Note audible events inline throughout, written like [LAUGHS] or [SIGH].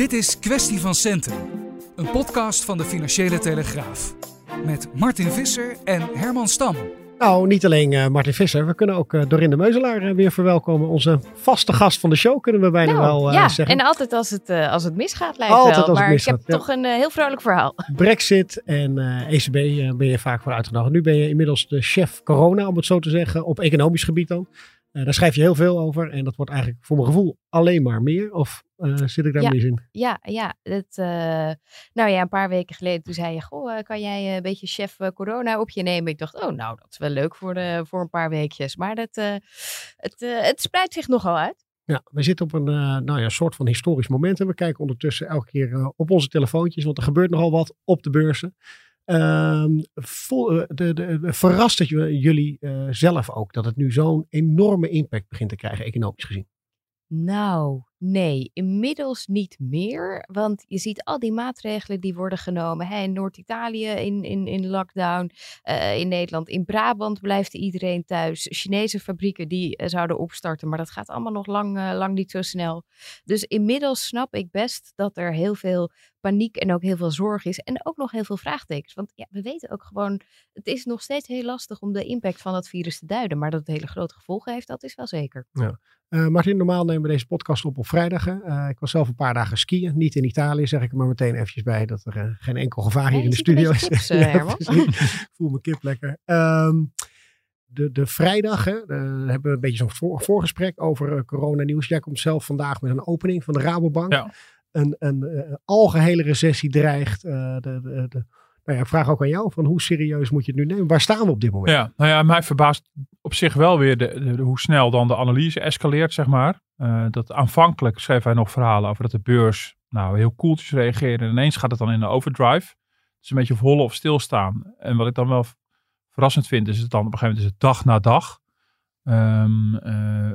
Dit is Kwestie van Centen, een podcast van de Financiële Telegraaf. Met Martin Visser en Herman Stam. Nou, niet alleen uh, Martin Visser. We kunnen ook uh, Dorinde Meuzelaar uh, weer verwelkomen. Onze vaste gast van de show, kunnen we bijna nou, wel ja, zeggen. en altijd als het, als het misgaat lijkt altijd wel. Als maar het misgaat, ik heb ja. toch een heel vrolijk verhaal. [LAUGHS] Brexit en ECB ben je vaak voor uitgenodigd. Nu ben je inmiddels de chef corona, om het zo te zeggen, op economisch gebied dan. Daar schrijf je heel veel over en dat wordt eigenlijk voor mijn gevoel alleen maar meer. Of zit ik daar Ja. mis in? Ja, ja. Het, eh, nou ja, een paar weken geleden toen zei je, goh, eh, kan jij een beetje chef eh, corona op je nemen? Ik dacht, oh nou, dat is wel leuk voor, de, voor een paar weekjes. Maar dat, eh, het, eh, het spreidt zich nogal uit. Ja, we zitten op een nou ja, soort van historisch moment. En we kijken ondertussen elke keer op onze telefoontjes, want er gebeurt nogal wat op de beurzen. Uh, vol, uh, de, de, verrast het jullie uh, zelf ook dat het nu zo'n enorme impact begint te krijgen, economisch gezien? Nou, nee, inmiddels niet meer. Want je ziet al die maatregelen die worden genomen. Hè, in Noord-Italië in, in, in lockdown. Uh, in Nederland, in Brabant blijft iedereen thuis. Chinese fabrieken die uh, zouden opstarten. Maar dat gaat allemaal nog lang, uh, lang niet zo snel. Dus inmiddels snap ik best dat er heel veel paniek en ook heel veel zorg is. En ook nog heel veel vraagtekens. Want ja, we weten ook gewoon, het is nog steeds heel lastig om de impact van dat virus te duiden. Maar dat het hele grote gevolgen heeft, dat is wel zeker. Ja. Uh, Martin, normaal nemen we deze podcast op op vrijdag. Uh, ik was zelf een paar dagen skiën. Niet in Italië, zeg ik er maar meteen eventjes bij. Dat er uh, geen enkel gevaar hier in de studio is. [LAUGHS] Kips, ja, ik voel mijn kip lekker. Um, de, de vrijdag hè, hebben we een beetje zo'n voor, voorgesprek over coronanieuws. Jij komt zelf vandaag met een opening van de Rabobank. Ja. Een, een algehele recessie dreigt. de, de, de ik vraag ook aan jou, van hoe serieus moet je het nu nemen? Waar staan we op dit moment? Ja, nou ja, mij verbaast op zich wel weer de, hoe snel dan de analyse escaleert, zeg maar. Uh, dat aanvankelijk schreef hij nog verhalen over dat de beurs nou heel koeltjes reageerde. En ineens gaat het dan in de overdrive. Het is een beetje of of stilstaan. En wat ik dan wel verrassend vind, is het dan op een gegeven moment is het dag na dag. Um, uh,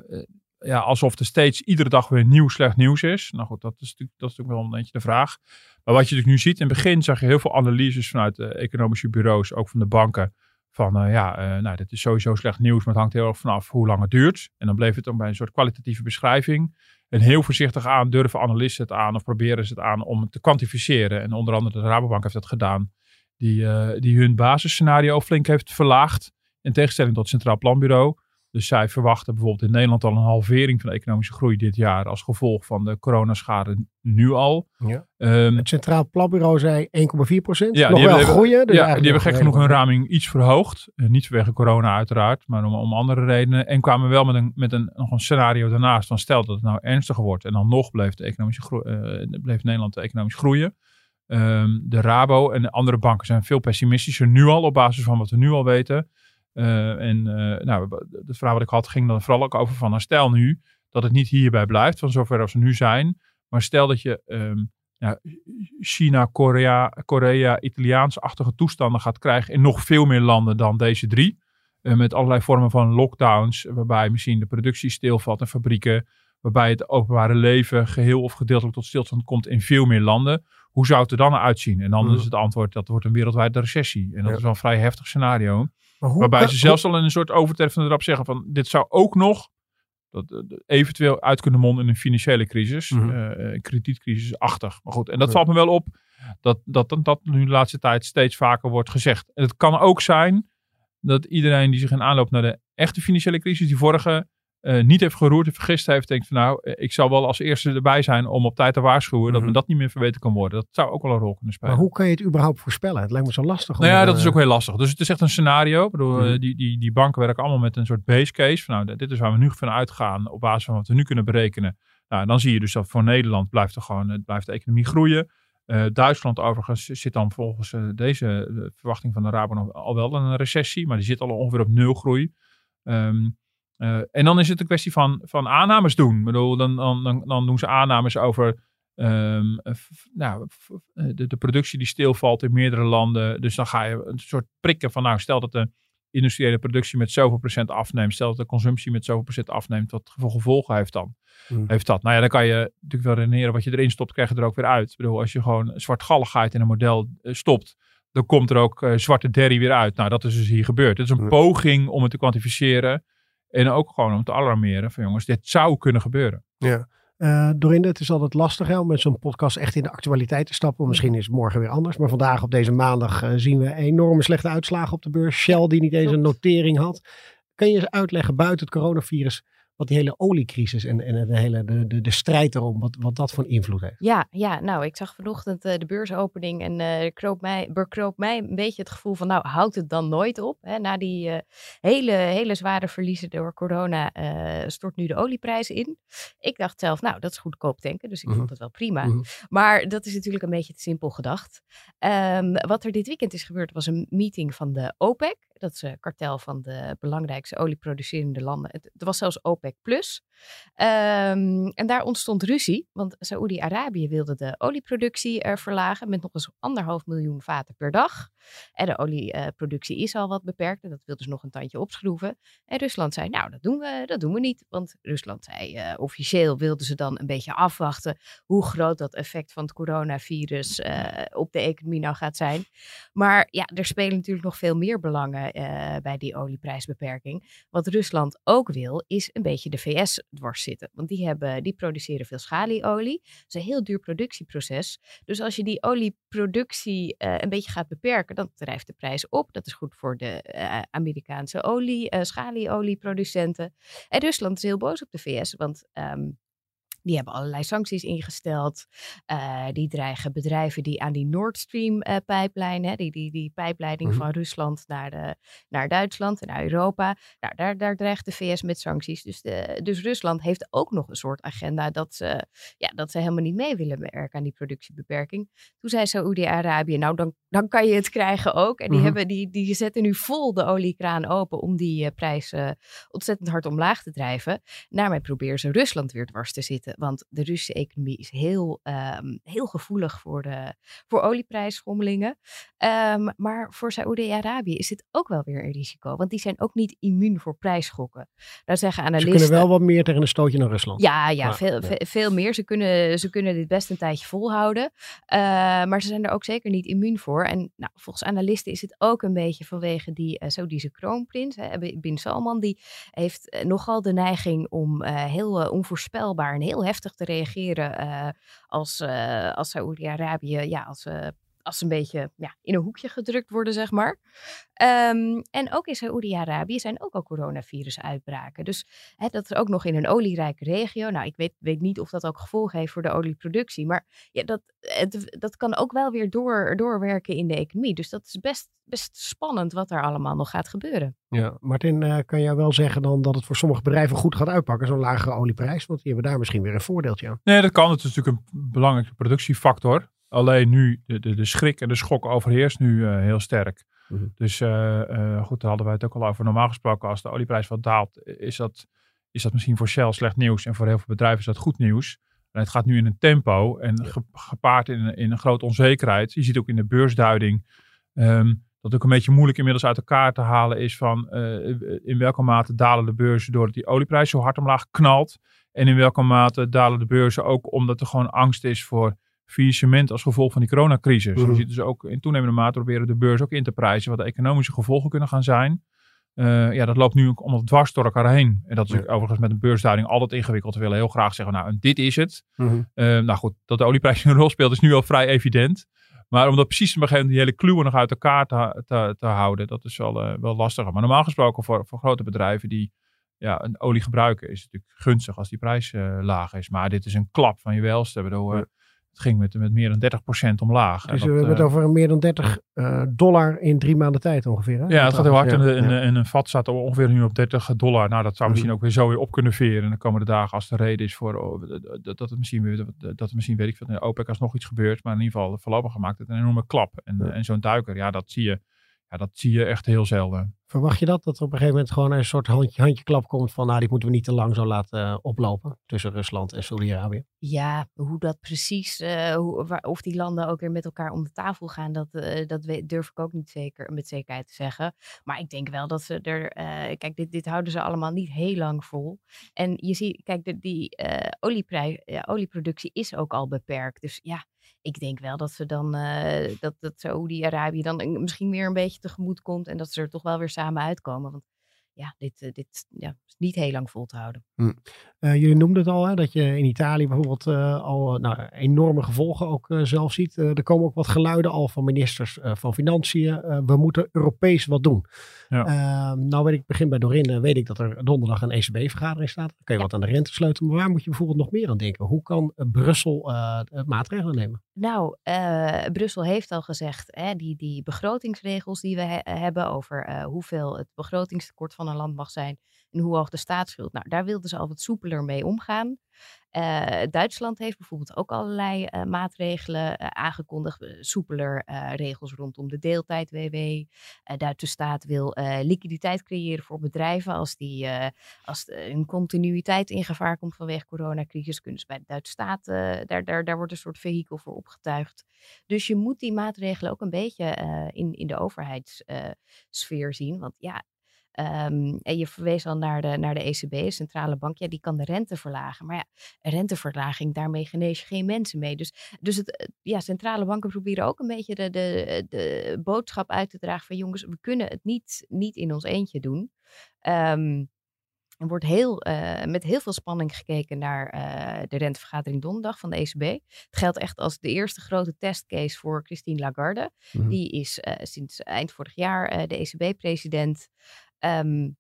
ja, alsof er steeds iedere dag weer nieuw slecht nieuws is. Nou goed, dat is natuurlijk, dat is natuurlijk wel een beetje de vraag. Maar wat je natuurlijk nu ziet, in het begin zag je heel veel analyses vanuit economische bureaus, ook van de banken. Van uh, ja, uh, nou, dit is sowieso slecht nieuws, maar het hangt heel erg vanaf hoe lang het duurt. En dan bleef het dan bij een soort kwalitatieve beschrijving. En heel voorzichtig aan durven analisten het aan of proberen ze het aan om te kwantificeren. En onder andere de Rabobank heeft dat gedaan. Die, uh, die hun basisscenario flink heeft verlaagd. In tegenstelling tot het Centraal Planbureau. Dus zij verwachten bijvoorbeeld in Nederland al een halvering van de economische groei dit jaar als gevolg van de coronaschade nu al. Ja. Um, het Centraal Planbureau zei 1,4 procent. Ja, nog die wel hebben, groeien. Dus ja, die hebben gek genoeg hun raming iets verhoogd. Uh, niet vanwege corona uiteraard, maar om, om, andere redenen. En kwamen wel met, een, met een, nog een scenario daarnaast van stel dat het nou ernstiger wordt. En dan nog bleef, de economische groei, uh, bleef Nederland economisch groeien. Um, de Rabo en de andere banken zijn veel pessimistischer nu al op basis van wat we nu al weten. Uh, en uh, nou, het verhaal wat ik had ging dan vooral ook over van, nou, stel nu dat het niet hierbij blijft, van zover als we nu zijn. Maar stel dat je um, ja, China, Korea, Korea Italiaans-achtige toestanden gaat krijgen in nog veel meer landen dan deze drie. Uh, met allerlei vormen van lockdowns, waarbij misschien de productie stilvalt in fabrieken. Waarbij het openbare leven geheel of gedeeltelijk tot stilstand komt in veel meer landen. Hoe zou het er dan uitzien? En dan mm. is het antwoord dat wordt een wereldwijde recessie. En dat ja. is wel een vrij heftig scenario. Waarbij ze zelfs al in een soort overtreffende rap zeggen van dit zou ook nog dat, uh, eventueel uit kunnen monden in een financiële crisis, mm -hmm. uh, kredietcrisis-achtig. Maar goed, en dat ja. valt me wel op dat, dat, dat dat nu de laatste tijd steeds vaker wordt gezegd. En het kan ook zijn dat iedereen die zich in aanloop naar de echte financiële crisis, die vorige, uh, niet heeft geroerd en vergist heeft, denkt van nou, ik zou wel als eerste erbij zijn om op tijd te waarschuwen dat me dat niet meer verweten kan worden. Dat zou ook wel een rol kunnen spelen. Maar hoe kan je het überhaupt voorspellen? Het lijkt me zo lastig. Nou ja, dat is ook heel lastig. Dus het is echt een scenario. Ik bedoel, -hmm. die, die, die banken werken allemaal met een soort base case. Van, nou, dit is waar we nu van uitgaan op basis van wat we nu kunnen berekenen. Nou, dan zie je dus dat voor Nederland blijft, er gewoon, het blijft de economie groeien. Uh, Duitsland overigens zit dan volgens uh, deze de verwachting van de Rabo nog al wel in een recessie. Maar die zit al ongeveer op nul groei. Um, Eh, en dan is het een kwestie van, van aannames doen. Ik bedoel, dan, dan, dan, dan doen ze aannames over ehm, eh, f- nou, f- eh, de, de productie die stilvalt in meerdere landen. Dus dan ga je een soort prikken van, nou, stel dat de industriële productie met zoveel procent afneemt. Stel dat de consumptie met zoveel procent afneemt. Wat voor gevolgen heeft dan? Hmm. Heeft dat? Nou ja, dan kan je natuurlijk wel redeneren wat je erin stopt, krijg je er ook weer uit. Ik bedoel, als je gewoon zwartgalligheid in een model stopt, dan komt er ook zwarte derry weer uit. Nou, dat is dus hier gebeurd. Het is een Ja. poging om het te kwantificeren. En ook gewoon om te alarmeren van jongens, dit zou kunnen gebeuren. Ja. Eh, Dorinde, het is altijd lastig hè, om met zo'n podcast echt in de actualiteit te stappen. Misschien is het morgen weer anders. Maar vandaag op deze maandag eh, zien we enorme slechte uitslagen op de beurs. Shell die niet eens een notering had. Kan je eens uitleggen buiten het coronavirus wat die hele oliecrisis en, en de, hele, de, de, de strijd erom, wat, wat dat voor invloed heeft? Ja, ja, nou, ik zag vanochtend eh, de beursopening en eh kroop mij, bekroop mij een beetje het gevoel van, nou, houdt het dan nooit op? Hè? Na die eh, hele, hele zware verliezen door corona stort nu de olieprijs in. Ik dacht zelf, nou, dat is goedkoop tanken, dus ik Mhm. vond het wel prima. Mhm. Maar dat is natuurlijk een beetje te simpel gedacht. Ehm, wat er dit weekend is gebeurd, was een meeting van de OPEC. Dat is een kartel van de belangrijkste olieproducerende landen. Het, het was zelfs OPEC plus. Ehm, en daar ontstond ruzie, want Saoedi-Arabië wilde de olieproductie eh, verlagen met nog eens anderhalf miljoen vaten per dag. En de olieproductie is al wat beperkt en dat wilden ze nog een tandje opschroeven. En Rusland zei, nou, dat doen we, dat doen we niet. Want Rusland zei, eh, officieel wilden ze dan een beetje afwachten hoe groot dat effect van het coronavirus eh, op de economie nou gaat zijn. Maar ja, er spelen natuurlijk nog veel meer belangen bij die olieprijsbeperking. Wat Rusland ook wil, is een beetje de VS dwars zitten. Want die, hebben, die produceren veel schalieolie. Dat is een heel duur productieproces. Dus als je die olieproductie eh, een beetje gaat beperken, dan drijft de prijs op. Dat is goed voor de eh, Amerikaanse olie, eh schalieolieproducenten. En Rusland is heel boos op de VS, want ehm, die hebben allerlei sancties ingesteld. Eh, die dreigen bedrijven die aan die Nord Stream eh pijplijn, hè, die, die, die pijpleiding Mhm. van Rusland naar, de, naar Duitsland en naar Europa. Nou, daar, daar dreigt de VS met sancties. Dus, de, dus Rusland heeft ook nog een soort agenda dat ze, ja, dat ze helemaal niet mee willen werken aan die productiebeperking. Toen zei Saoedi-Arabië, nou dan, dan kan je het krijgen ook. En die, Mhm. hebben, die, die zetten nu vol de oliekraan open om die eh, prijs eh, ontzettend hard omlaag te drijven. Daarmee proberen ze Rusland weer dwars te zitten. Want de Russische economie is heel, ehm, heel gevoelig voor, de, voor olieprijsschommelingen. Ehm, maar voor Saoedi-Arabië is dit ook wel weer een risico. Want die zijn ook niet immuun voor prijsschokken. Daar zeggen Ze analisten... kunnen wel wat meer tegen een stootje naar Rusland. Ja, ja, veel, ja. veel meer. Ze kunnen, ze kunnen dit best een tijdje volhouden. Eh, maar ze zijn er ook zeker niet immuun voor. En nou, volgens analisten is het ook een beetje vanwege die uh, kroonprins, hè, Bin Salman. Die heeft eh, nogal de neiging om eh, heel onvoorspelbaar en heel heftig te reageren eh, als, eh, als Saoedi-Arabië, ja, als, eh, als ze een beetje ja, in een hoekje gedrukt worden, zeg maar. Ehm, en ook in Saoedi-Arabië zijn ook al coronavirus uitbraken. Dus hè, dat is ook nog in een olierijke regio. Nou, ik weet, weet niet of dat ook gevolgen heeft voor de olieproductie. Maar ja, dat, het, dat kan ook wel weer door, doorwerken in de economie. Dus dat is best, best spannend wat er allemaal nog gaat gebeuren. Ja, Martin, uh, kan jij wel zeggen dan dat het voor sommige bedrijven goed gaat uitpakken, zo'n lagere olieprijs? Want die hebben daar misschien weer een voordeeltje aan. Nee, dat kan. Het is natuurlijk een belangrijke productiefactor. Alleen nu, de, de, de schrik en de schok overheerst nu uh, heel sterk. Mhm. Dus uh, goed, daar hadden wij het ook al over. Normaal gesproken, als de olieprijs wat daalt, is dat, is dat misschien voor Shell slecht nieuws. En voor heel veel bedrijven is dat goed nieuws. En het gaat nu in een tempo en ja. gepaard in, in een grote onzekerheid. Je ziet ook in de beursduiding um, dat het ook een beetje moeilijk inmiddels uit elkaar te halen is van uh, in welke mate dalen de beurzen doordat die olieprijs zo hard omlaag knalt. En in welke mate dalen de beurzen ook omdat er gewoon angst is voor faillissement als gevolg van die coronacrisis. Mm -hmm. Je ziet dus ook in toenemende mate proberen de beurs ook in te prijzen wat de economische gevolgen kunnen gaan zijn. Uh, ja, dat loopt nu ook allemaal dwars door elkaar heen. En dat is ja. overigens met een beursduiding altijd ingewikkeld. We willen heel graag zeggen, nou, en dit is het. Mm -hmm. uh, nou goed, dat de olieprijs [LAUGHS] een rol speelt is nu al vrij evident. Maar om dat precies op een gegeven moment die hele kluwen nog uit elkaar te, te, te houden, dat is wel, uh, wel lastiger. Maar normaal gesproken voor, voor grote bedrijven die ja, een olie gebruiken, is het natuurlijk gunstig als die prijs laag is. Maar dit is een klap van je welste. Bedoel, ja. Het ging met, met meer dan 30% omlaag. Dus dat, we hebben het uh, over meer dan 30 uh, dollar in drie maanden tijd ongeveer. Hè? Ja, het gaat heel hard. Ja, en, ja. en, een vat staat ongeveer nu op 30 dollar. Nou, dat zou misschien ook weer zo weer op kunnen veren de komende dagen als de reden is voor oh, dat, dat het misschien weer, dat het misschien weet ik van OPEC als nog iets gebeurt. Maar in ieder geval voorlopig gemaakt het een enorme klap. En, ja. en zo'n duiker, ja, dat zie je. Ja, dat zie je echt heel zelden. Verwacht je dat? Dat er op een gegeven moment gewoon een soort handje, handjeklap komt van nou, die moeten we niet te lang zo laten uh, oplopen tussen Rusland en Saudi-Arabië? Ja, hoe dat precies, uh, hoe, of die landen ook weer met elkaar om de tafel gaan, dat, uh, dat durf ik ook niet zeker, met zekerheid te zeggen. Maar ik denk wel dat ze er, kijk, dit, dit houden ze allemaal niet heel lang vol. En je ziet, kijk, de, die olieprij, olieproductie is ook al beperkt. Dus ja, ik denk wel dat ze dan uh, dat, dat Saoedi-Arabië dan misschien weer een beetje tegemoet komt en dat ze er toch wel weer samen uitkomen. Want ja, dit, uh, dit ja, is niet heel lang vol te houden. Hm. Uh, jullie noemden het al, hè, dat je in Italië bijvoorbeeld al nou, enorme gevolgen ook zelf ziet. er komen ook wat geluiden al van ministers van Financiën. we moeten Europees wat doen. Ja. Ehm, nou weet ik, begin bij Dorin, weet ik dat er donderdag een ECB-vergadering staat. Dan kun je ja. wat aan de rente sleutelen. Maar waar moet je bijvoorbeeld nog meer aan denken? Hoe kan Brussel maatregelen nemen? Nou, uh, Brussel heeft al gezegd, hè, die, die begrotingsregels die we he hebben over uh, hoeveel het begrotingstekort van een land mag zijn en hoe hoog de staatsschuld. Nou, daar wilden ze al wat soepeler mee omgaan. Uh, Duitsland heeft bijvoorbeeld ook allerlei uh, maatregelen uh, aangekondigd. Soepeler regels rondom de deeltijd-WW. Duitse staat wil liquiditeit creëren voor bedrijven. Als, die, als hun continuïteit in gevaar komt vanwege coronacrisis, kunnen ze bij de Duitse staat, daar, daar, daar wordt een soort vehikel voor opgetuigd. Dus je moet die maatregelen ook een beetje in, in de overheidssfeer zien. Want ja, Um, en je verwees al naar de, naar de ECB, centrale bank. Ja, die kan de rente verlagen. Maar ja, renteverlaging, daarmee genees je geen mensen mee. Dus, dus het, ja, centrale banken proberen ook een beetje de, de, de boodschap uit te dragen van jongens, we kunnen het niet, niet in ons eentje doen. Um, er wordt heel, uh, met heel veel spanning gekeken naar uh, de rentevergadering donderdag van de ECB. Het geldt echt als de eerste grote testcase voor Christine Lagarde. Mm -hmm. Die is uh, sinds eind vorig jaar de ECB-president. Um,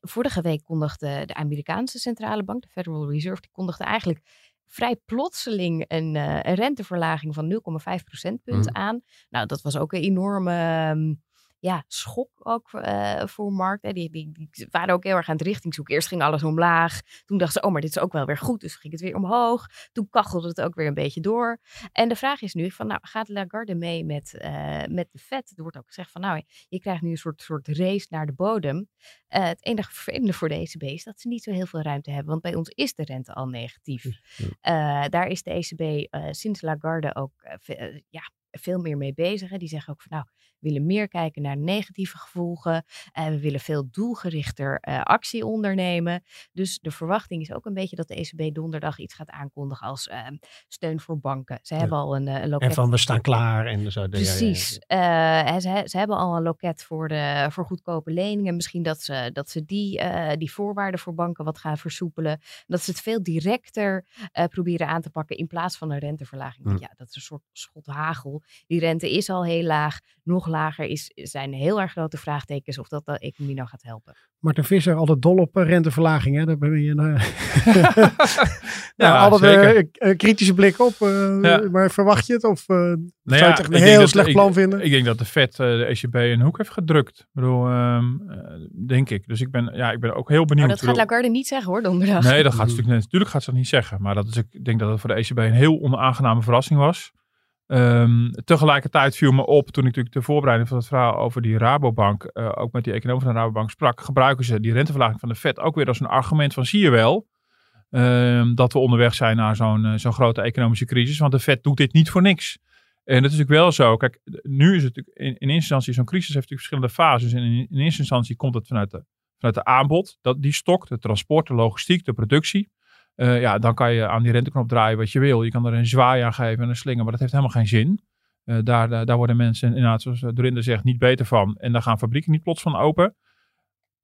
vorige week kondigde de Amerikaanse centrale bank, de Federal Reserve, die kondigde eigenlijk vrij plotseling een, uh, een renteverlaging van 0,5 procentpunt mm. aan. Nou, dat was ook een enorme um, ja, schok ook uh, voor markten. Die, die, die, waren ook heel erg aan het richting zoeken. Eerst ging alles omlaag. Toen dachten ze, oh, maar dit is ook wel weer goed. Dus ging het weer omhoog. Toen kachelde het ook weer een beetje door. En de vraag is nu van, nou, gaat Lagarde mee met, uh, met de Fed? Er wordt ook gezegd van, nou, je krijgt nu een soort, soort race naar de bodem. Uh, het enige vervelende voor de ECB is dat ze niet zo heel veel ruimte hebben. Want bij ons is de rente al negatief. Daar is de ECB sinds Lagarde ook ja, veel meer mee bezig. Hè. Die zeggen ook van nou, willen meer kijken naar negatieve gevolgen. En we willen veel doelgerichter uh, actie ondernemen. Dus de verwachting is ook een beetje dat de ECB donderdag iets gaat aankondigen als uh, steun voor banken. Ze ja. hebben al een, uh, loket. En van we staan klaar en zo. Precies. Ja, ja, ze, ze, hebben al een loket voor, de, voor goedkope leningen. Misschien dat ze, dat ze die, die voorwaarden voor banken wat gaan versoepelen. Dat ze het veel directer proberen aan te pakken in plaats van een renteverlaging. Hm. Ja, dat is een soort schot hagel. Die rente is al heel laag. Nog lager is, zijn heel erg grote vraagtekens of dat de economie nou gaat helpen. Martin Visser, altijd dol op renteverlaging. Hè? Daar ben je een, [LAUGHS] ja, altijd een kritische blik op. Uh, ja. Maar verwacht je het? Of uh, nou zou je het echt een heel slecht plan ik, vinden? Ik denk dat de Fed uh, de ECB een hoek heeft gedrukt. Ik bedoel, um, denk ik. Dus ik ben, ja, ik ben ook heel benieuwd. Maar dat gaat Lagarde niet zeggen hoor, donderdag. Nee, dat gaat ze natuurlijk, natuurlijk gaat ze dat niet zeggen. Maar dat is, ik denk dat het voor de ECB een heel onaangename verrassing was. Um, tegelijkertijd viel me op, toen ik natuurlijk de voorbereiding van het verhaal over die Rabobank, uh, ook met die econoom van de Rabobank sprak, gebruiken ze die renteverlaging van de Fed ook weer als een argument van zie je wel, um, dat we onderweg zijn naar zo'n uh, zo'n grote economische crisis, want de Fed doet dit niet voor niks. En dat is natuurlijk wel zo. Kijk, nu is het in, in eerste instantie, zo'n crisis heeft natuurlijk verschillende fases. En in, eerste instantie komt het vanuit de, vanuit de aanbod, dat, die stokt, de transport, de logistiek, de productie. Uh, ja, dan kan je aan die renteknop draaien wat je wil. Je kan er een zwaai aan geven en een slinger, maar dat heeft helemaal geen zin. Uh, daar, daar, worden mensen inderdaad, zoals Dorinder zegt, niet beter van. En daar gaan fabrieken niet plots van open.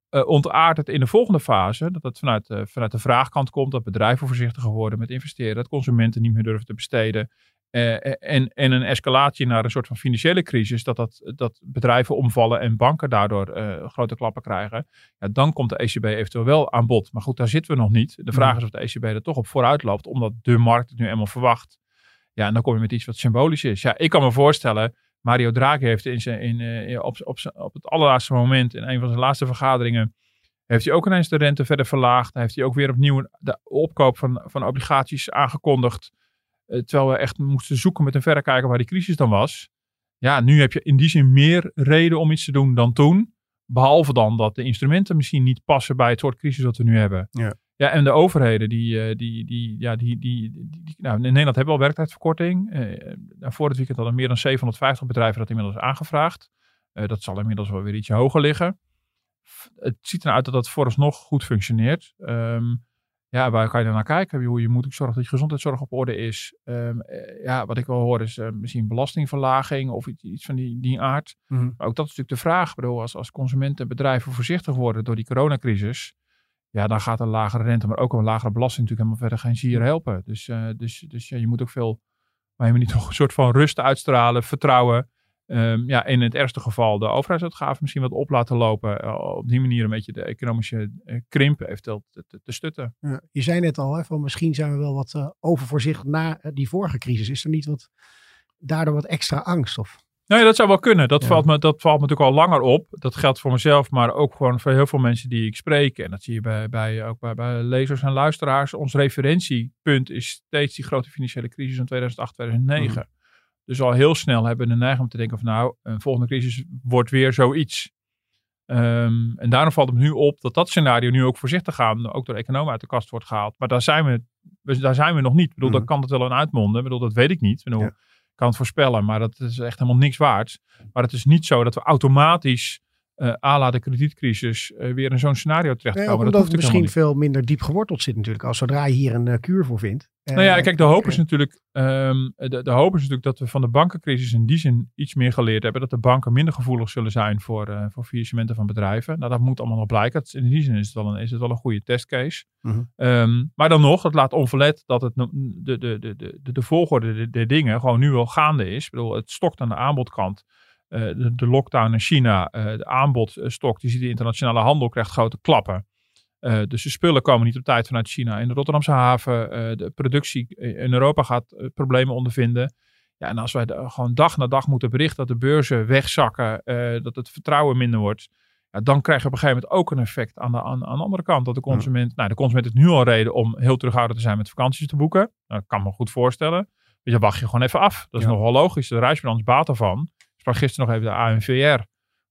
Uh, het in de volgende fase, dat het vanuit, vanuit de vraagkant komt, dat bedrijven voorzichtiger worden met investeren, dat consumenten niet meer durven te besteden. Uh, en, en een escalatie naar een soort van financiële crisis, dat, dat, dat bedrijven omvallen en banken daardoor uh, grote klappen krijgen, ja, dan komt de ECB eventueel wel aan bod. Maar goed, daar zitten we nog niet. De vraag is of de ECB er toch op vooruit loopt, omdat de markt het nu eenmaal verwacht. Ja, en dan kom je met iets wat symbolisch is. Ja, ik kan me voorstellen, Mario Draghi heeft in zijn, in, op, op, op het allerlaatste moment, in een van zijn laatste vergaderingen, heeft hij ook ineens de rente verder verlaagd. Heeft hij ook weer opnieuw de opkoop van, van obligaties aangekondigd. Uh, terwijl we echt moesten zoeken met een verrekijker waar die crisis dan was. Ja, nu heb je in die zin meer reden om iets te doen dan toen. Behalve dan dat de instrumenten misschien niet passen bij het soort crisis dat we nu hebben. Ja. Ja, en de overheden, die, eh, die, die, ja, die, die, nou, in Nederland hebben we al werktijdverkorting. Eh, nou, voor het weekend hadden meer dan 750 bedrijven dat inmiddels aangevraagd. Eh, dat zal inmiddels wel weer ietsje hoger liggen. Het ziet eruit dat dat vooralsnog goed functioneert. Ehm, ja, waar kan je dan naar kijken? Hoe je moet ook zorgen dat je gezondheidszorg op orde is. Ehm, eh, ja, wat ik wel hoor is eh, misschien belastingverlaging of iets, iets van die, die aard. Mhm. Maar ook dat is natuurlijk de vraag. Ik bedoel, als, als consumenten en bedrijven voorzichtig worden door die coronacrisis. Ja, dan gaat een lagere rente, maar ook een lagere belasting natuurlijk helemaal verder geen zier helpen. Dus, eh, dus, dus ja, je moet ook veel, maar je moet niet [LAUGHS] toch een soort van rust uitstralen, vertrouwen. Ehm, ja, in het ergste geval de overheidsuitgaven misschien wat op laten lopen. eh, op die manier een beetje de economische eh, krimp eventueel te, te, te stutten. Ja, je zei net al, hè, van misschien zijn we wel wat eh, overvoorzichtig na die vorige crisis. Is er niet wat, daardoor wat extra angst? Of? Nou ja, dat zou wel kunnen. Dat, Ja. valt me, dat valt me natuurlijk al langer op. Dat geldt voor mezelf, maar ook gewoon voor heel veel mensen die ik spreek. En dat zie je bij, bij, ook bij, bij lezers en luisteraars. Ons referentiepunt is steeds die grote financiële crisis van 2008, 2009. Dus al heel snel hebben we de neiging om te denken van nou, een volgende crisis wordt weer zoiets. Ehm, en daarom valt het me nu op dat dat scenario nu ook voorzichtig gaan, ook door economen uit de kast wordt gehaald. Maar daar zijn we, we- daar zijn we nog niet. Ik bedoel, Mhm. daar kan het wel een uitmonden. Ik bedoel, dat weet ik niet. Ik bedoel, Ja. kan het voorspellen, maar dat is echt helemaal niks waard. Maar het is niet zo dat we automatisch, eh à la de kredietcrisis, eh, weer in zo'n scenario Nee, terechtkomen. ook dat omdat hoeft het misschien veel minder diep geworteld zit natuurlijk. Als zodra je hier een eh, kuur voor vindt. Eh, Nou ja, kijk, de hoop is natuurlijk, ehm, de, de hoop is natuurlijk dat we van de bankencrisis in die zin iets meer geleerd hebben. Dat de banken minder gevoelig zullen zijn voor, eh voor faillissementen van bedrijven. Nou, dat moet allemaal nog blijken. Dat In die zin is het wel een, is het wel een goede testcase. Mhm. Ehm, maar dan nog, dat laat onverlet dat het, de, de, de, de, de, de volgorde der der dingen gewoon nu al gaande is. Ik bedoel, het stokt aan de aanbodkant. Eh, de, de lockdown in China, eh, de aanbodstok, die ziet de internationale handel krijgt grote klappen. Eh, dus de spullen komen niet op tijd vanuit China in de Rotterdamse haven. De productie in Europa gaat problemen ondervinden. Ja, en als wij de- gewoon dag na dag moeten berichten dat de beurzen wegzakken, dat het vertrouwen minder wordt. Ja, dan krijg je op een gegeven moment ook een effect aan de, aan, aan de andere kant. Dat de consument, nou de consument heeft nu al reden om heel terughoudend te zijn met vakanties te boeken. Nou, dat kan me goed voorstellen. Dus dan wacht je gewoon even af. Dat is Ja. nogal logisch. De reisbranche baat ervan. Ik sprak gisteren nog even de ANVR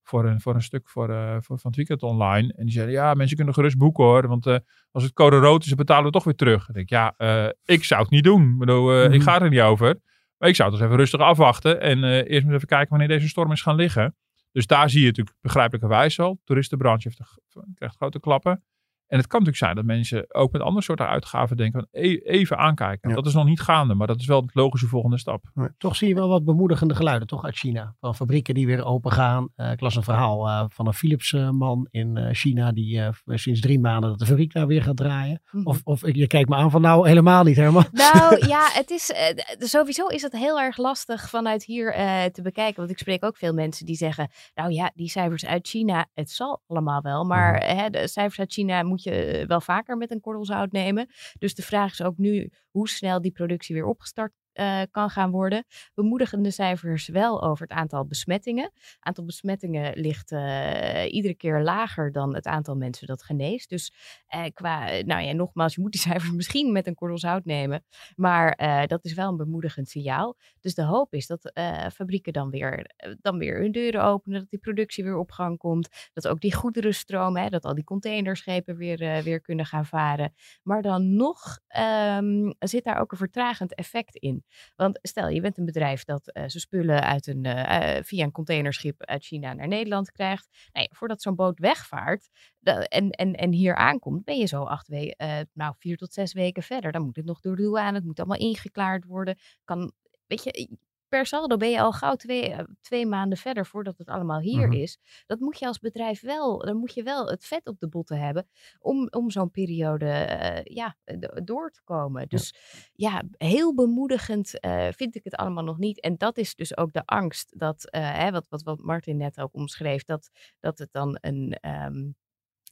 voor een, voor een stuk voor, eh, voor, van het weekend online. En die zeiden, ja, mensen kunnen gerust boeken hoor. Want eh, als het code rood is, dan betalen we toch weer terug. Ik denk, ja, eh, ik zou het niet doen. Ik bedoel, Mhm. ik ga er niet over. Maar ik zou het dus even rustig afwachten. En eerst maar even kijken wanneer deze storm is gaan liggen. Dus daar zie je natuurlijk begrijpelijkerwijs al. De toeristenbranche heeft krijgt grote klappen. En het kan natuurlijk zijn dat mensen ook met andere soorten uitgaven denken van e- even aankijken. Ja. Dat is nog niet gaande, maar dat is wel de logische volgende stap. Toch zie je wel wat bemoedigende geluiden, toch uit China. Van fabrieken die weer open gaan. Eh, ik las een verhaal eh, van een Philips-man in eh, China. Die eh, sinds drie maanden dat de fabriek daar weer gaat draaien. Mhm. Of, of je kijkt me aan van nou helemaal niet Herman. Nou [LAUGHS] ja, het is, sowieso is het heel erg lastig vanuit hier eh, te bekijken. Want ik spreek ook veel mensen die zeggen, nou ja, die cijfers uit China, het zal allemaal wel. Maar hè, de cijfers uit China moet je eh, wel vaker met een korrel zout nemen. Dus de vraag is ook nu hoe snel die productie weer opgestart eh, kan gaan worden. Bemoedigende cijfers wel over het aantal besmettingen. Het aantal besmettingen ligt eh, iedere keer lager dan het aantal mensen dat geneest. Dus eh, qua, nou ja, nogmaals, je moet die [LAUGHS] cijfers misschien met een korrel zout nemen. Maar dat is wel een bemoedigend signaal. Dus de hoop is dat fabrieken dan weer, dan weer hun deuren openen, dat die productie weer op gang komt. Dat ook die goederen stromen, hè, dat al die containerschepen weer, weer kunnen gaan varen. Maar dan nog ehm, zit daar ook een vertragend effect in. Want stel, je bent een bedrijf dat uh, zijn spullen uit een, uh, via een containerschip uit China naar Nederland krijgt. Nou voordat zo'n boot wegvaart en, en, en hier aankomt, ben je zo acht weken, nou vier tot zes weken verder. Dan moet het nog door de douane, het moet allemaal ingeklaard worden. Kan, weet je, per saldo ben je al gauw twee, uh, twee maanden verder voordat het allemaal hier Mhm. is. Dat moet je als bedrijf wel, dan moet je wel het vet op de botten hebben om, om zo'n periode uh, ja, door te komen. Dus ja, ja heel bemoedigend uh, vind ik het allemaal nog niet. En dat is dus ook de angst dat, hè, wat, wat, wat Martin net ook omschreef, dat, dat het dan een. Um,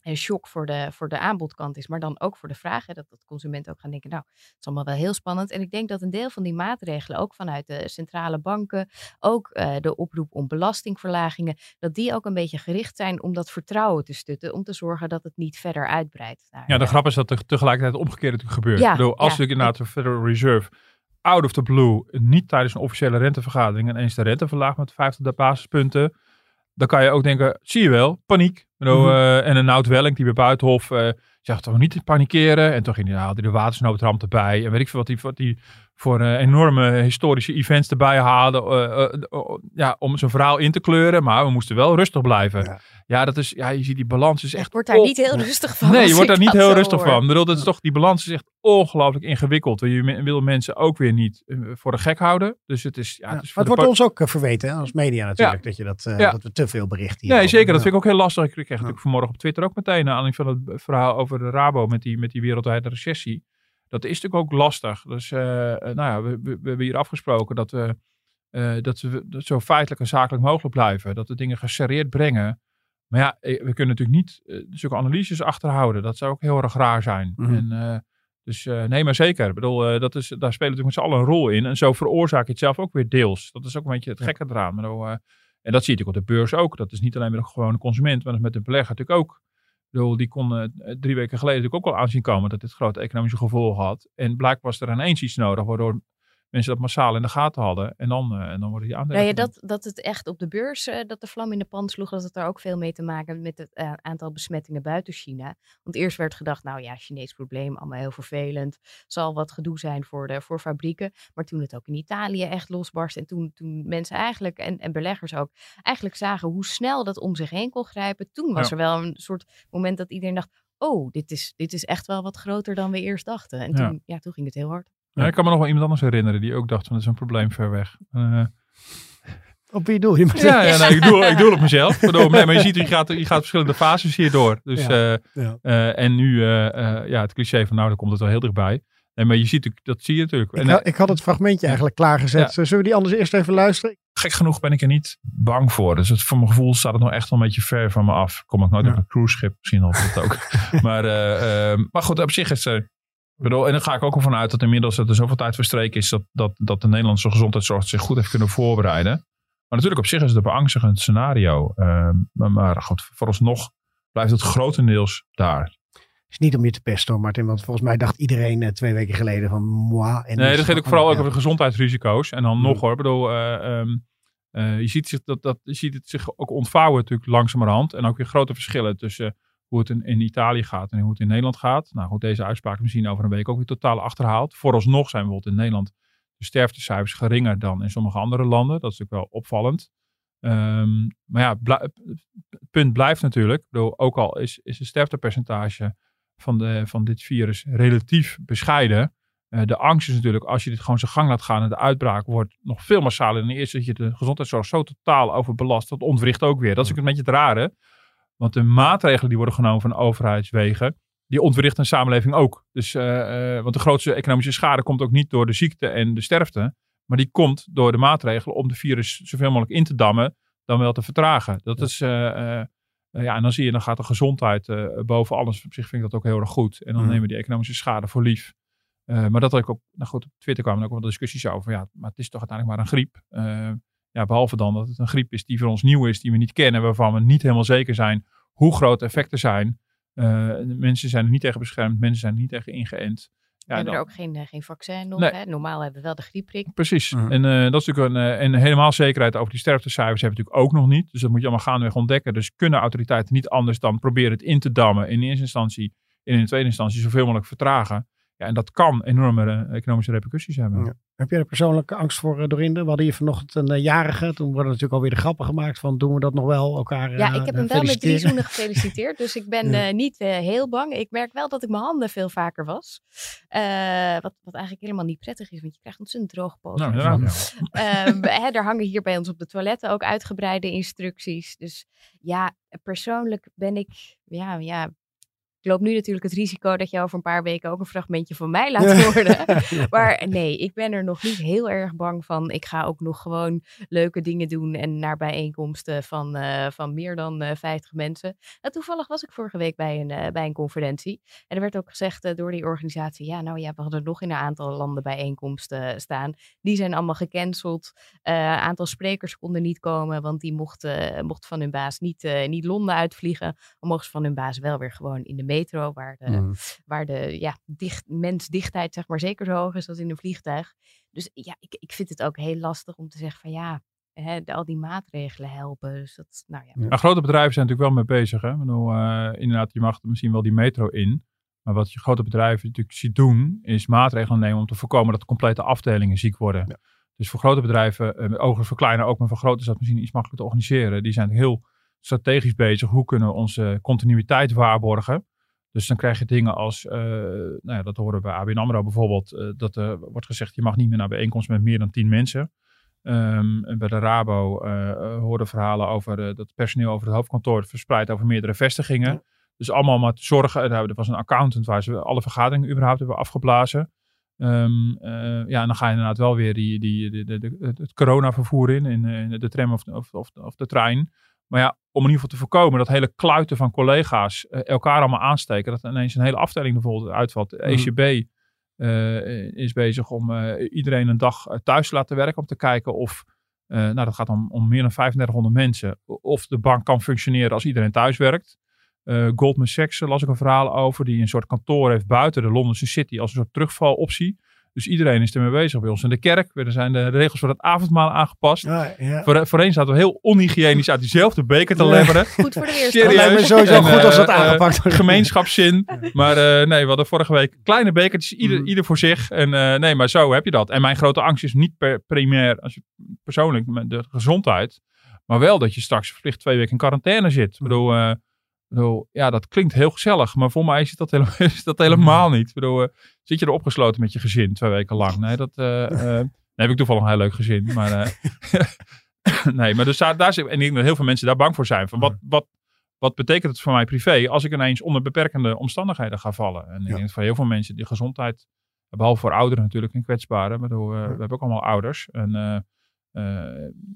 een shock voor de, voor de aanbodkant is, maar dan ook voor de vraag. Hè, dat, dat consumenten ook gaan denken, nou, het is allemaal wel heel spannend. En ik denk dat een deel van die maatregelen, ook vanuit de centrale banken, ook uh, de oproep om belastingverlagingen, dat die ook een beetje gericht zijn om dat vertrouwen te stutten, om te zorgen dat het niet verder uitbreidt. Naar, ja, de grap is dat er tegelijkertijd omgekeerd natuurlijk gebeurt. Ja, ik bedoel, als ja. ik inderdaad de Federal Reserve out of the blue, niet tijdens een officiële rentevergadering, ineens de rente verlaagt met 50 basispunten, dan kan je ook denken, zie je wel, paniek. Mhm. eh, en een Nout Welling die bij Buitenhof uh, zegt toch niet te panikeren. En toch ging hij, haalde hij de watersnoodramp erbij. En weet ik veel wat hij, wat hij voor uh, enorme historische events erbij haalde. Uh, ja, om zijn verhaal in te kleuren. Maar we moesten wel rustig blijven. Ja, ja dat is, ja, je ziet die balans is echt... Ik word daar op... niet heel rustig van. Nee, je wordt daar niet heel rustig hoor. van. Ik bedoel, dat is toch, die balans is echt ongelooflijk ingewikkeld. Je wil mensen ook weer niet voor de gek houden. Dus het is... Ja, Ja, het, is maar het wordt ons ook verweten hè, als media natuurlijk. Dat, je dat, uh, Ja. dat we te veel berichten Nee, hierover. zeker. Dat vind ik ook heel lastig. Ik kreeg natuurlijk vanmorgen op Twitter ook meteen... aan aanleiding van het verhaal over de Rabo met die, met die wereldwijde recessie. Dat is natuurlijk ook lastig. Dus uh, nou ja, we, we, we, hebben hier afgesproken dat we, uh, dat we dat zo feitelijk en zakelijk mogelijk blijven. Dat we dingen geserreerd brengen. Maar ja, eh, we kunnen natuurlijk niet uh, zulke analyses achterhouden. Dat zou ook heel erg raar zijn. Mhm. En, dus nee, maar zeker. Ik bedoel, dat is, daar spelen natuurlijk met z'n allen een rol in. En zo veroorzaak je het zelf ook weer deels. Dat is ook een beetje het gekke eraan. Maar, uh, en dat zie je natuurlijk op de beurs ook. Dat is niet alleen met de gewone consument, maar dat is met de belegger natuurlijk ook. Bedoel, die kon uh, drie weken geleden natuurlijk ook al aanzien komen dat dit grote economische gevolgen had. En blijkbaar was er ineens iets nodig, waardoor mensen dat massaal in de gaten hadden. En dan, uh, en dan worden die aandelen. Nou ja, dat, dat het echt op de beurs, uh, dat de vlam in de pan sloeg, dat het daar ook veel mee te maken met het uh, aantal besmettingen buiten China. Want eerst werd gedacht, nou ja, Chinees probleem, allemaal heel vervelend. Zal wat gedoe zijn voor, de, voor fabrieken. Maar toen het ook in Italië echt losbarst en toen, toen mensen eigenlijk, en, en beleggers ook, eigenlijk zagen hoe snel dat om zich heen kon grijpen. Toen was Ja. er wel een soort moment dat iedereen dacht, oh, dit is, dit is echt wel wat groter dan we eerst dachten. En Ja. toen, ja, toen ging het heel hard. Ja, ik kan me nog wel iemand anders herinneren die ook dacht van dat is een probleem ver weg. Eh, Op wie doe je? Maar ja, ja nee, ik, doe, ik doe het op mezelf. Bedoel, nee, maar je ziet, je gaat, je gaat verschillende fases hierdoor. Dus, Ja, eh, ja. eh, en nu, ja, het cliché van nou, dan komt het wel heel dichtbij. Nee, maar je ziet, dat zie je natuurlijk. Ik, En, ha- eh, ik had het fragmentje eigenlijk klaargezet. Zullen we die anders eerst even luisteren? gek genoeg ben ik er niet bang voor. Dus het, voor mijn gevoel staat het nog echt wel een beetje ver van me af. Kom ik nooit op een cruiseschip, misschien altijd ook. [LAUGHS] maar, maar goed, op zich is het... Ik bedoel, en dan ga ik ook ervan uit dat inmiddels dat er zoveel tijd verstreken is dat, dat, dat de Nederlandse gezondheidszorg zich goed heeft kunnen voorbereiden. Maar natuurlijk op zich is het een beangstigend scenario. Ehm, maar, maar goed, vooralsnog blijft het grotendeels daar. is niet om je te pesten hoor, Martin. Want volgens mij dacht iedereen eh, twee weken geleden van moi. En Nee, dat het gaat ook vooral ook over gezondheidsrisico's. En dan nog hoor, ik bedoel, eh, ehm, eh, je, ziet zich dat, dat, je ziet het zich ook ontvouwen natuurlijk langzamerhand. En ook weer grote verschillen tussen hoe het in, in Italië gaat en hoe het in Nederland gaat. Nou goed, deze uitspraak is misschien over een week ook weer totaal achterhaald. Vooralsnog zijn bijvoorbeeld in Nederland de sterftecijfers geringer dan in sommige andere landen. Dat is natuurlijk wel opvallend. Ehm, maar ja, het punt blijft natuurlijk, ik bedoel, ook al is, is het sterftepercentage van, de, van dit virus relatief bescheiden. Eh, de angst is natuurlijk, als je dit gewoon zijn gang laat gaan en de uitbraak wordt nog veel massaler dan eerst, dat je de gezondheidszorg zo totaal overbelast. Dat ontwricht ook weer. Dat is ook een beetje het rare. Want de maatregelen die worden genomen van overheidswegen, die ontwricht een samenleving ook. Dus, eh, eh, want de grootste economische schade komt ook niet door de ziekte en de sterfte, maar die komt door de maatregelen om de virus zoveel mogelijk in te dammen, dan wel te vertragen. Dat is, eh, ja, en dan zie je, dan gaat de gezondheid boven alles. Op zich vind ik dat ook heel erg goed. En dan Mhm. nemen we die economische schade voor lief. Maar dat had ik ook, nou goed, op Twitter kwamen ook wel discussies over. Ja, maar het is toch uiteindelijk maar een griep. Ja, behalve dan dat het een griep is die voor ons nieuw is, die we niet kennen, waarvan we niet helemaal zeker zijn hoe groot de effecten zijn. Eh, mensen zijn er niet tegen beschermd, mensen zijn er niet tegen ingeënt. we Ja, hebben dan- er ook geen, eh, geen vaccin nog. Nee. Hè? Normaal hebben we wel de griepprik. Precies. Mhm. En eh, dat is natuurlijk een, en helemaal zekerheid over die sterftecijfers hebben we natuurlijk ook nog niet. Dus dat moet je allemaal gaandeweg ontdekken. Dus kunnen autoriteiten niet anders dan proberen het in te dammen in eerste instantie en in de tweede instantie zoveel mogelijk vertragen. Ja, en dat kan enorme eh, economische repercussies hebben. Ja. Heb jij er persoonlijke angst voor, eh, Dorinde? We hadden hier vanochtend een eh, jarige. Toen worden natuurlijk alweer de grappen gemaakt van doen we dat nog wel elkaar Ja, ik heb hem wel met drie zoenen gefeliciteerd. Dus ik ben [LAUGHS] Ja. eh, niet heel bang. Ik merk wel dat ik mijn handen veel vaker was. Eh, wat, wat eigenlijk helemaal niet prettig is, want je krijgt ontzettend droge poten. Nou, ja, ja. Ehm, [LAUGHS] hè, er hangen hier bij ons op de toiletten ook uitgebreide instructies. Dus ja, persoonlijk ben ik, ja, ja. Ik loop nu natuurlijk het risico dat je over een paar weken ook een fragmentje van mij laat [LAUGHS] horen. [LAUGHS] Maar nee, ik ben er nog niet heel erg bang van. Ik ga ook nog gewoon leuke dingen doen en naar bijeenkomsten van, eh, van meer dan eh 50 mensen. Nou, toevallig was ik vorige week bij een, eh, bij een conferentie. En er werd ook gezegd eh, door die organisatie, ja, nou ja, we hadden nog in een aantal landen bijeenkomsten staan. Die zijn allemaal gecanceld. Een aantal sprekers konden niet komen, want die mochten mocht van hun baas niet, eh, niet Londen uitvliegen. Maar mochten ze van hun baas wel weer gewoon in de metro, waar de, Mhm. waar de ja, dicht, mensdichtheid zeg maar zeker zo hoog is als in een vliegtuig. Dus ja, ik, ik vind het ook heel lastig om te zeggen van ja, hè, de, al die maatregelen helpen. Dus dat, nou ja. Ja. Maar grote bedrijven zijn natuurlijk wel mee bezig. Hè? Ik bedoel, eh, inderdaad, je mag misschien wel die metro in. Maar wat je grote bedrijven natuurlijk ziet doen, is maatregelen nemen om te voorkomen dat complete afdelingen ziek worden. Ja. Dus voor grote bedrijven, eh, overigens voor kleine ook, maar voor grote is dat misschien iets makkelijker te organiseren. Die zijn heel strategisch bezig. Hoe kunnen we onze continuïteit waarborgen? Dus dan krijg je dingen als, eh, nou ja, dat horen we bij ABN AMRO bijvoorbeeld, eh, dat er wordt gezegd, je mag niet meer naar bijeenkomsten met meer dan tien mensen. Ehm, en bij de Rabo eh eh, hoorden verhalen over dat personeel over het hoofdkantoor verspreid over meerdere vestigingen. Ja. Dus allemaal maar te zorgen. Er was een accountant waar ze alle vergaderingen überhaupt hebben afgeblazen. Ehm, eh, ja, en dan ga je inderdaad wel weer die, die, die, de- de- het- coronavervoer in, in, in de tram of, of, of, of de trein. Maar ja, om in ieder geval te voorkomen dat hele kluiten van collega's eh, elkaar allemaal aansteken. Dat ineens een hele afdeling bijvoorbeeld uitvalt. De ECB eh, is bezig om eh, iedereen een dag thuis te laten werken. Om te kijken of, nou dat gaat om, om meer dan 3500 mensen. Of de bank kan functioneren als iedereen thuis werkt. Goldman Sachs las ik een verhaal over. Die een soort kantoor heeft buiten de Londense City als een soort terugvaloptie. Dus iedereen is ermee bezig. Bij ons in de kerk er zijn de regels voor het avondmaal aangepast. Ja, ja. Voor, voorheen zaten we heel onhygiënisch uit diezelfde beker te Ja. leveren. [LAUGHS] Goed voor de me Serieus. sowieso En, goed als dat eh, aangepakt wordt. gemeenschapszin. Maar eh, nee, we hadden vorige week kleine bekertjes, ieder, Mhm. ieder voor zich. En eh, nee, maar zo heb je dat. En mijn grote angst is niet per, primair, als je, persoonlijk, met de gezondheid. Maar wel dat je straks verplicht twee weken in quarantaine zit. Ik bedoel, eh, bedoel, ja, dat klinkt heel gezellig. Maar voor mij is [LAUGHS] dat, helemaal, is dat helemaal niet. Ik bedoel, eh, zit je er opgesloten met je gezin twee weken lang? Nee, dat... eh, [LAUGHS] eh, nee, heb ik toevallig een heel leuk gezin. Maar, [LAUGHS] nee, maar dus daar, daar zit, en ik denk dat heel veel mensen daar bang voor zijn. Van wat, wat, wat betekent het voor mij privé als ik ineens onder beperkende omstandigheden ga vallen? En ik Ja. denk dat voor heel veel mensen die gezondheid, behalve voor ouderen natuurlijk en kwetsbaren, maar we hebben ook allemaal ouders. En,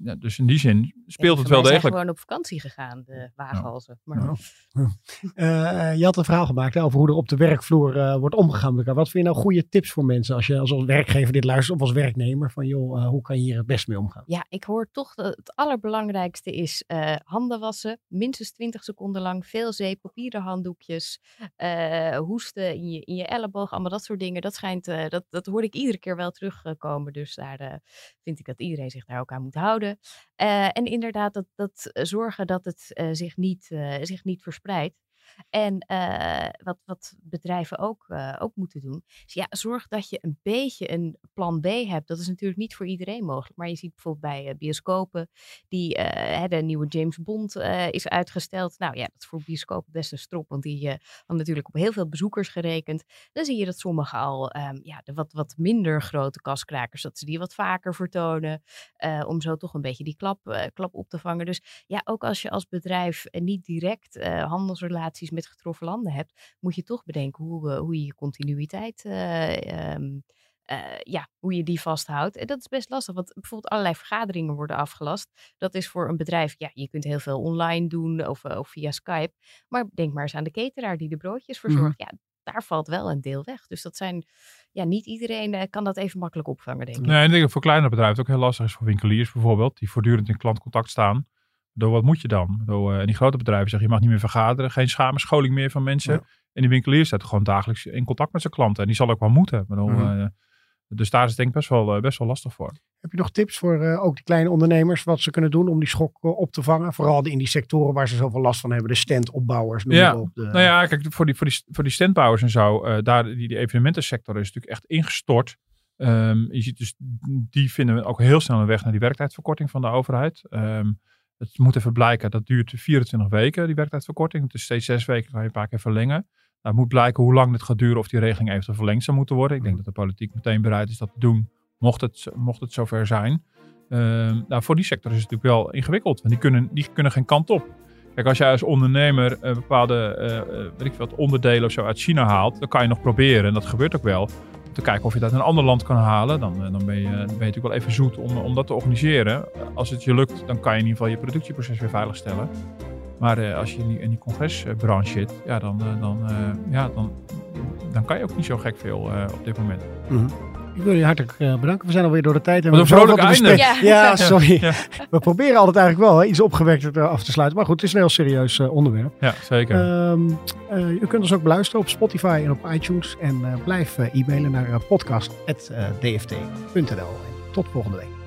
ja, dus in die zin speelt het wel Wij zijn degelijk. gewoon op vakantie gegaan, de waaghalzen. Maar Ja. Eh, je had een verhaal gemaakt hè, over hoe er op de werkvloer eh, wordt omgegaan met elkaar. Wat vind je nou goede tips voor mensen als je als, als werkgever dit luistert of als werknemer? Van joh, eh, hoe kan je hier het best mee omgaan? Ja, ik hoor toch dat het allerbelangrijkste is eh, handen wassen. Minstens 20 seconden lang. Veel zeep, papieren handdoekjes. eh, hoesten in je, in je elleboog. Allemaal dat soort dingen. Dat schijnt, eh, dat, dat hoor ik iedere keer wel terugkomen. Dus daar eh, vind ik dat iedereen zich ook aan moet houden. Eh, en inderdaad, dat, dat eh, zorgen dat het eh, zich, niet, zich niet verspreidt. En eh, wat, wat bedrijven ook, eh, ook moeten doen, is ja, zorg dat je een beetje een plan B hebt. Dat is natuurlijk niet voor iedereen mogelijk. Maar je ziet bijvoorbeeld bij eh, bioscopen, die, de nieuwe James Bond is uitgesteld. Nou ja, dat is voor bioscopen best een strop, want die hadden natuurlijk op heel veel bezoekers gerekend. Dan zie je dat sommigen al, ehm, ja, de wat, wat minder grote kaskrakers, dat ze die wat vaker vertonen. om zo toch een beetje die klap, klap op te vangen. Dus ja, ook als je als bedrijf niet direct eh, met getroffen landen hebt, moet je toch bedenken hoe, eh, hoe je je continuïteit, eh, ehm, eh, ja, hoe je die vasthoudt. En dat is best lastig, want bijvoorbeeld allerlei vergaderingen worden afgelast. Dat is voor een bedrijf, ja, je kunt heel veel online doen of, of via Skype. Maar denk maar eens aan de cateraar die de broodjes verzorgt. Ja, daar valt wel een deel weg. Dus dat zijn, ja, niet iedereen kan dat even makkelijk opvangen, denk ik. Nee, en ik denk dat voor kleinere bedrijven het ook heel lastig is voor winkeliers bijvoorbeeld, die voortdurend in klantcontact staan. Door wat moet je dan? Door, en die grote bedrijven zeggen je mag niet meer vergaderen, geen samenscholing meer van mensen. Ja. En die winkelier staat gewoon dagelijks in contact met zijn klanten. En die zal ook wel moeten. Bedoel, Mhm. eh, dus daar is het denk ik best wel, eh, best wel lastig voor. Heb je nog tips voor ook die kleine ondernemers, wat ze kunnen doen om die schok op te vangen? Vooral in die sectoren waar ze zoveel last van hebben, de standopbouwers. Noem Ja, op. De, Nou ja, kijk, voor die, voor die, voor die standbouwers en zo, daar, die, die evenementensector is natuurlijk echt ingestort. Ehm, je ziet dus, die vinden ook heel snel een weg naar die werktijdverkorting van de overheid. Ehm, het moet even blijken, dat duurt 24 weken, die werktijdverkorting. Het is steeds zes weken, kan je een paar keer verlengen. Nou, het moet blijken hoe lang dit gaat duren of die regeling eventueel verlengd zou moeten worden. Ik denk dat de politiek meteen bereid is dat te doen, mocht het, mocht het zover zijn. Ehm, nou, voor die sector is het natuurlijk wel ingewikkeld, want die kunnen, die kunnen geen kant op. Kijk, als jij als ondernemer eh, bepaalde eh, weet ik wat onderdelen of zo uit China haalt, dan kan je nog proberen, en dat gebeurt ook wel, te kijken of je dat in een ander land kan halen. Dan, eh, dan, ben, je, ben je natuurlijk wel even zoet om, om dat te organiseren. Als het je lukt, dan kan je in ieder geval je productieproces weer veiligstellen. Maar eh, als je in die, in die congresbranche zit, ja, dan, eh, dan, ja, dan, dan kan je ook niet zo gek veel op dit moment. Mhm. Ik wil je hartelijk eh, bedanken. We zijn alweer door de tijd. En Wat we een vrolijk einde. Ja, Ja. sorry. Ja. We proberen altijd eigenlijk wel hè, iets opgewekter af te sluiten. Maar goed, het is een heel serieus eh, onderwerp. Ja, zeker. Ehm, eh, u kunt ons ook beluisteren op Spotify en op iTunes. En eh, blijf e-mailen naar podcast.dft.nl. Tot volgende week.